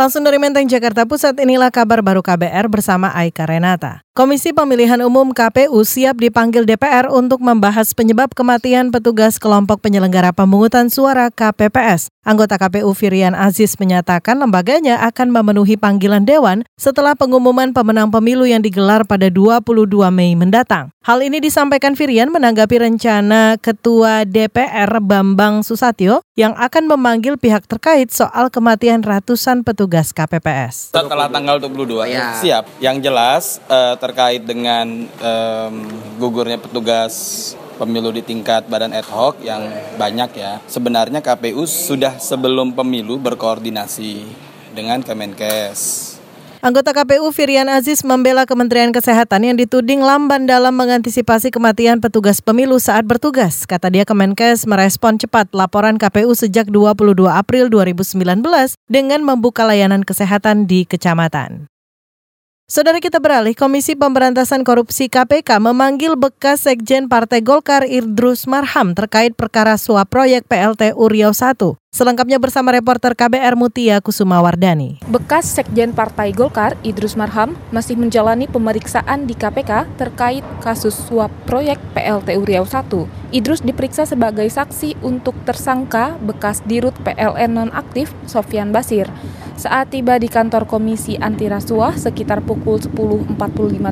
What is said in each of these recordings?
Langsung dari Menteng, Jakarta Pusat, inilah kabar baru KBR bersama Aika Renata. Komisi Pemilihan Umum KPU siap dipanggil DPR untuk membahas penyebab kematian petugas kelompok penyelenggara pemungutan suara KPPS. Anggota KPU Firian Aziz menyatakan lembaganya akan memenuhi panggilan Dewan setelah pengumuman pemenang pemilu yang digelar pada 22 Mei mendatang. Hal ini disampaikan Firian menanggapi rencana Ketua DPR Bambang Susatyo yang akan memanggil pihak terkait soal kematian ratusan petugas KPPS. Setelah tanggal 22, ya. siap. Yang jelas uh, terkait dengan um, gugurnya petugas pemilu di tingkat badan ad hoc yang banyak ya. Sebenarnya KPU sudah sebelum pemilu berkoordinasi dengan Kemenkes. Anggota KPU Firian Aziz membela Kementerian Kesehatan yang dituding lamban dalam mengantisipasi kematian petugas pemilu saat bertugas. Kata dia Kemenkes merespon cepat laporan KPU sejak 22 April 2019 dengan membuka layanan kesehatan di kecamatan. Saudara kita beralih, Komisi Pemberantasan Korupsi KPK memanggil bekas Sekjen Partai Golkar Idrus Marham terkait perkara suap proyek PLT Uriau 1. Selengkapnya bersama reporter KBR Mutia Kusuma Wardani. Bekas Sekjen Partai Golkar Idrus Marham masih menjalani pemeriksaan di KPK terkait kasus suap proyek PLT Uriau 1. Idrus diperiksa sebagai saksi untuk tersangka bekas dirut PLN nonaktif Sofian Basir. Saat tiba di kantor Komisi Anti Rasuah sekitar pukul 10.45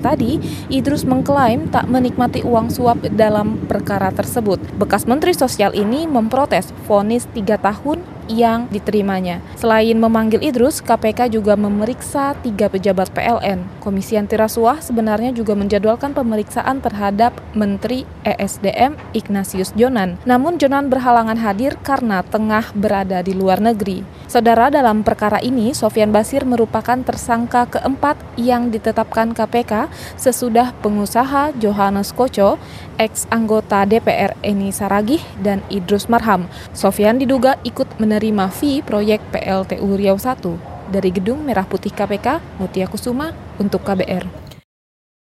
tadi, Idrus mengklaim tak menikmati uang suap dalam perkara tersebut. Bekas Menteri Sosial ini memprotes vonis 3 tahun yang diterimanya. Selain memanggil Idrus, KPK juga memeriksa tiga pejabat PLN. Komisi Anti Rasuah sebenarnya juga menjadwalkan pemeriksaan terhadap Menteri ESDM Ignatius Jonan. Namun Jonan berhalangan hadir karena tengah berada di luar negeri. Saudara dalam perkara ini, Sofian Basir merupakan tersangka keempat yang ditetapkan KPK sesudah pengusaha Johannes Koco, ex-anggota DPR Eni Saragih, dan Idrus Marham. Sofian diduga ikut menerima fee proyek PLTU Riau 1 dari Gedung Merah Putih KPK, Mutia Kusuma, untuk KBR.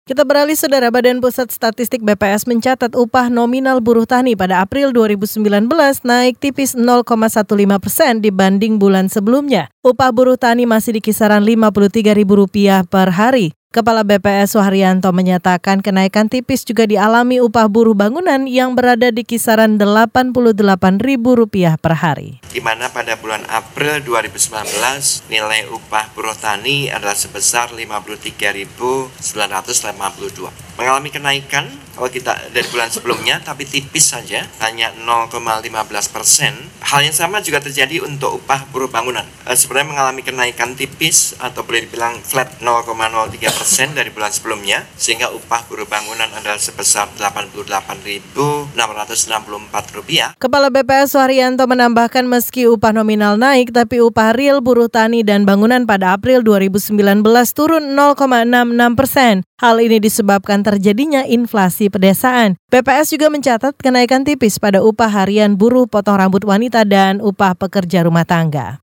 Kita beralih saudara Badan Pusat Statistik BPS mencatat upah nominal buruh tani pada April 2019 naik tipis 0,15 persen dibanding bulan sebelumnya. Upah buruh tani masih di kisaran Rp53.000 per hari. Kepala BPS Suharyanto menyatakan kenaikan tipis juga dialami upah buruh bangunan yang berada di kisaran Rp88.000 per hari. Di mana pada bulan April 2019 nilai upah buruh tani adalah sebesar Rp53.982. Mengalami kenaikan kalau kita dari bulan sebelumnya tapi tipis saja hanya 0,15 persen. Hal yang sama juga terjadi untuk upah buruh bangunan. E, sebenarnya mengalami kenaikan tipis atau boleh dibilang flat 0,03 persen dari bulan sebelumnya sehingga upah buruh bangunan adalah sebesar 88.664 rupiah. Kepala BPS Suharyanto menambahkan meski upah nominal naik tapi upah real buruh tani dan bangunan pada April 2019 turun 0,66 persen. Hal ini disebabkan terjadinya inflasi pedesaan. BPS juga mencatat kenaikan tipis pada upah harian buruh potong rambut wanita dan upah pekerja rumah tangga.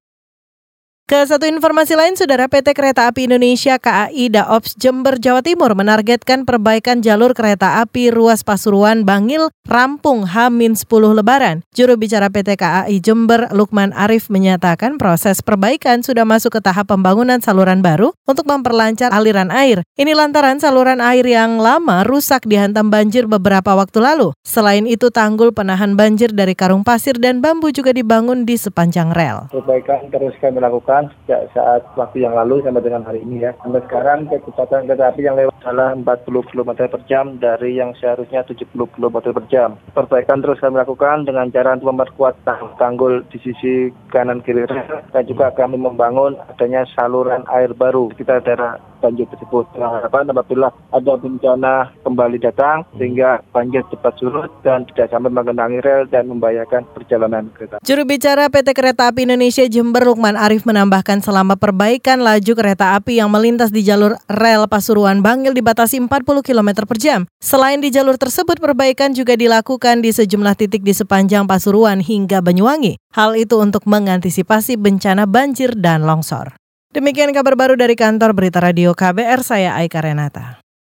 Ke satu informasi lain, Saudara PT Kereta Api Indonesia KAI Daops Jember Jawa Timur menargetkan perbaikan jalur kereta api ruas Pasuruan Bangil rampung H-10 Lebaran. Juru bicara PT KAI Jember Lukman Arif menyatakan proses perbaikan sudah masuk ke tahap pembangunan saluran baru untuk memperlancar aliran air. Ini lantaran saluran air yang lama rusak dihantam banjir beberapa waktu lalu. Selain itu, tanggul penahan banjir dari karung pasir dan bambu juga dibangun di sepanjang rel. Perbaikan terus kami lakukan kecepatan sejak saat waktu yang lalu sampai dengan hari ini ya. Sampai sekarang kecepatan kereta api yang lewat adalah 40 km per jam dari yang seharusnya 70 km per jam. Perbaikan terus kami lakukan dengan cara untuk memperkuat tanggul di sisi kanan kiri dan juga kami membangun adanya saluran air baru kita daerah banjir tersebut. Nah, harapan apabila ada bencana kembali datang sehingga banjir cepat surut dan tidak sampai mengenangi rel dan membahayakan perjalanan kereta. Juru bicara PT Kereta Api Indonesia Jember Lukman Arif menambahkan selama perbaikan laju kereta api yang melintas di jalur rel Pasuruan Bangil dibatasi 40 km per jam. Selain di jalur tersebut, perbaikan juga dilakukan di sejumlah titik di sepanjang Pasuruan hingga Banyuwangi. Hal itu untuk mengantisipasi bencana banjir dan longsor. Demikian kabar baru dari kantor Berita Radio KBR, saya Aika Renata.